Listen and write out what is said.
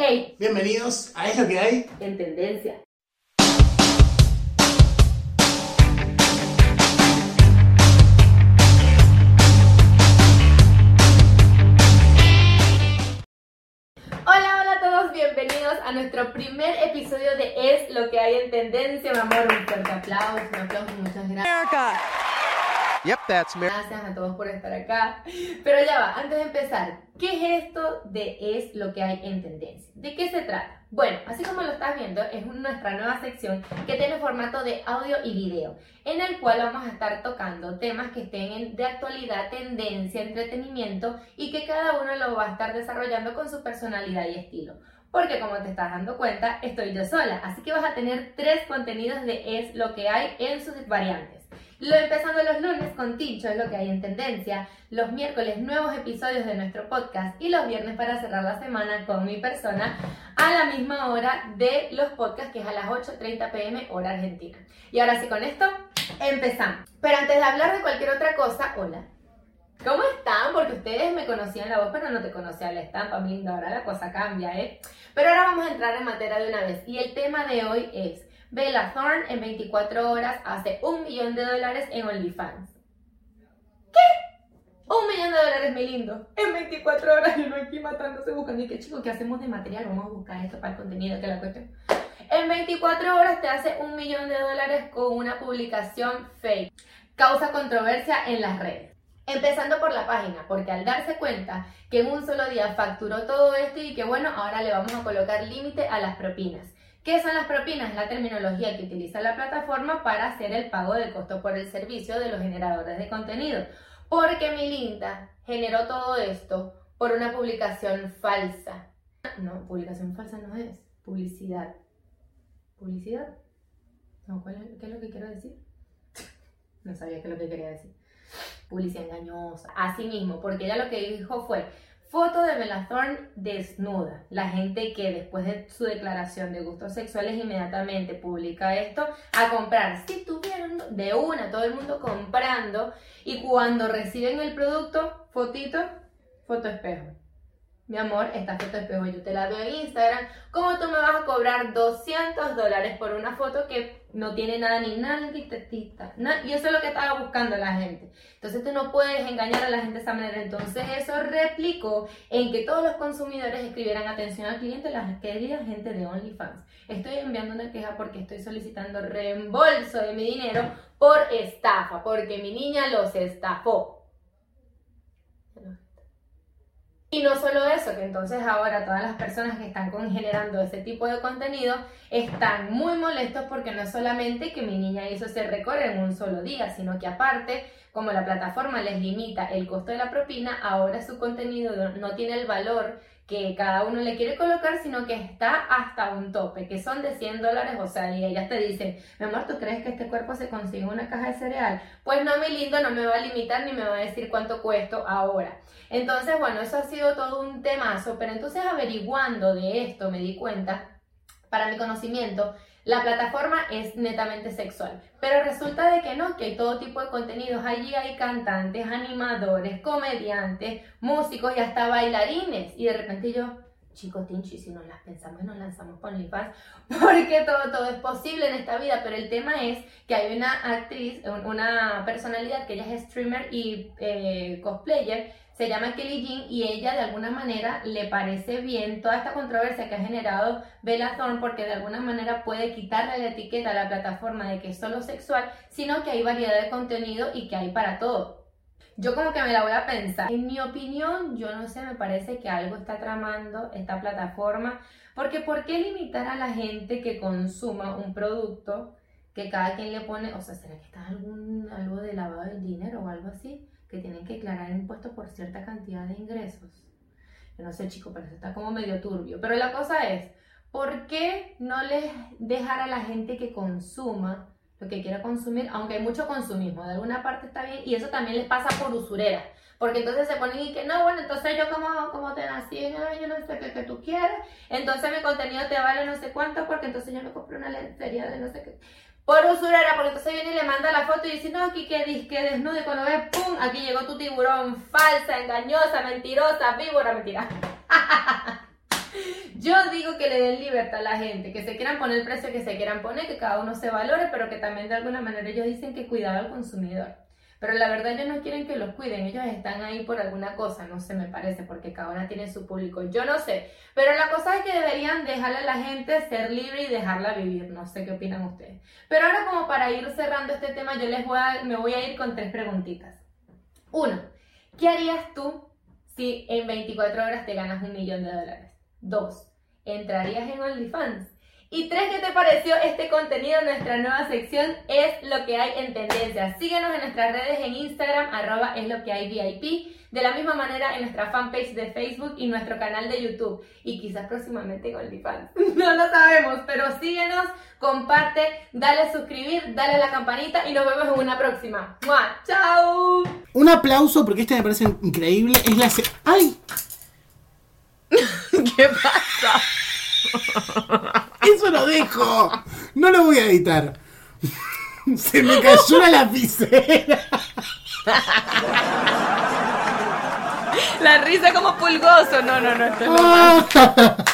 Hey, Bienvenidos a Es lo que hay. en tendencia. Hola, hola a todos, bienvenidos a nuestro primer episodio de Es lo que hay en tendencia, mi amor. Un fuerte aplauso, un aplauso, muchas gracias. Yep, that's. Gracias a todos por estar acá. Pero ya va, antes de empezar, ¿qué es esto de es lo que hay en tendencia? ¿De qué se trata? Bueno, así como lo estás viendo, es nuestra nueva sección que tiene formato de audio y video, en el cual vamos a estar tocando temas que estén de actualidad, tendencia, entretenimiento y que cada uno lo va a estar desarrollando con su personalidad y estilo. Porque como te estás dando cuenta, estoy yo sola, así que vas a tener tres contenidos de es lo que hay en sus variantes. Lo empezando los lunes con Tincho es lo que hay en tendencia, los miércoles nuevos episodios de nuestro podcast y los viernes para cerrar la semana con mi persona a la misma hora de los podcasts que es a las 8.30 pm hora argentina. Y ahora sí con esto empezamos. Pero antes de hablar de cualquier otra cosa, hola. ¿Cómo están? Ustedes me conocían la voz, pero no te conocían la estampa, mi linda. Ahora la cosa cambia, ¿eh? Pero ahora vamos a entrar en materia de una vez. Y el tema de hoy es Bella Thorne en 24 horas hace un millón de dólares en OnlyFans. ¿Qué? Un millón de dólares, mi lindo. En 24 horas y no aquí matándose buscando. ¿Y qué chico? ¿Qué hacemos de material? Vamos a buscar esto para el contenido que la cuestión. En 24 horas te hace un millón de dólares con una publicación fake. Causa controversia en las redes. Empezando por la página, porque al darse cuenta que en un solo día facturó todo esto y que bueno, ahora le vamos a colocar límite a las propinas. ¿Qué son las propinas? La terminología que utiliza la plataforma para hacer el pago del costo por el servicio de los generadores de contenido. Porque mi linda generó todo esto por una publicación falsa. No, publicación falsa no es, publicidad. ¿Publicidad? No, ¿cuál es, ¿qué es lo que quiero decir? No sabía qué es lo que quería decir. Publicidad engañosa. Así mismo, porque ella lo que dijo fue foto de Bella Thorne desnuda. La gente que después de su declaración de gustos sexuales inmediatamente publica esto a comprar. Si tuvieron de una, todo el mundo comprando y cuando reciben el producto, fotito, foto espejo. Mi amor, esta foto espejo yo te la veo en Instagram. ¿Cómo tú me vas a cobrar 200 dólares por una foto que no tiene nada ni nada ni tetita? Y eso es lo que estaba buscando la gente. Entonces tú no puedes engañar a la gente de esa manera. Entonces eso replicó en que todos los consumidores escribieran atención al cliente, la querida gente de OnlyFans. Estoy enviando una queja porque estoy solicitando reembolso de mi dinero por estafa, porque mi niña los estafó. Y no solo eso, que entonces ahora todas las personas que están generando ese tipo de contenido están muy molestos porque no es solamente que mi niña hizo ese récord en un solo día, sino que aparte, como la plataforma les limita el costo de la propina, ahora su contenido no tiene el valor que cada uno le quiere colocar, sino que está hasta un tope, que son de 100 dólares, o sea, y ellas te dicen, mi amor, ¿tú crees que este cuerpo se consigue una caja de cereal? Pues no, mi lindo, no me va a limitar ni me va a decir cuánto cuesto ahora. Entonces, bueno, eso ha sido todo un temazo, pero entonces averiguando de esto me di cuenta, para mi conocimiento, la plataforma es netamente sexual, pero resulta de que no, que hay todo tipo de contenidos, allí hay cantantes, animadores, comediantes, músicos y hasta bailarines, y de repente yo, chicos, Tinchi, si nos las pensamos y nos lanzamos con OnlyFans, porque todo, todo es posible en esta vida, pero el tema es que hay una actriz, un- una personalidad que ella es streamer y eh, cosplayer, se llama Kelly Jean y ella de alguna manera le parece bien toda esta controversia que ha generado Bella Thorne porque de alguna manera puede quitarle la etiqueta a la plataforma de que es solo sexual, sino que hay variedad de contenido y que hay para todo. Yo como que me la voy a pensar. En mi opinión, yo no sé, me parece que algo está tramando esta plataforma, porque ¿por qué limitar a la gente que consuma un producto que cada quien le pone, o sea, ¿será que está algún algo de lavado de dinero o algo así? Que tienen que declarar impuestos por cierta cantidad de ingresos. Yo no sé, chico, pero eso está como medio turbio. Pero la cosa es, ¿por qué no les dejar a la gente que consuma lo que quiera consumir? Aunque hay mucho consumismo, de alguna parte está bien, y eso también les pasa por usurera. Porque entonces se ponen y que no, bueno, entonces yo como, como te nací año no sé qué que tú quieres, entonces mi contenido te vale no sé cuánto, porque entonces yo me compré una lencería de no sé qué. Por usurera, porque entonces viene y le manda la foto y dice, no, aquí que disque desnudo, y cuando ve, ¡pum! Aquí llegó tu tiburón, falsa, engañosa, mentirosa, víbora, mentira. Yo digo que le den libertad a la gente, que se quieran poner el precio que se quieran poner, que cada uno se valore, pero que también de alguna manera ellos dicen que cuidado al consumidor. Pero la verdad ellos no quieren que los cuiden, ellos están ahí por alguna cosa, no sé, me parece, porque cada una tiene su público, yo no sé. Pero la cosa es que deberían dejarle a la gente ser libre y dejarla vivir, no sé qué opinan ustedes. Pero ahora como para ir cerrando este tema, yo les voy a, me voy a ir con tres preguntitas. Uno, ¿qué harías tú si en 24 horas te ganas un millón de dólares? Dos, ¿entrarías en OnlyFans? Y tres, ¿qué te pareció este contenido? Nuestra nueva sección es lo que hay en tendencia. Síguenos en nuestras redes en Instagram, arroba es lo que hay VIP. De la misma manera en nuestra fanpage de Facebook y nuestro canal de YouTube. Y quizás próximamente en OnlyFans. No lo sabemos, pero síguenos, comparte, dale a suscribir, dale a la campanita y nos vemos en una próxima. ¡Mua! ¡Chao! Un aplauso porque este me parece increíble. Es la. ¡Ay! ¿Qué pasa? ¡Eso lo dejo! No lo voy a editar. Se me cayó la lapicera. La risa como pulgoso. No, no, no, esto es lo.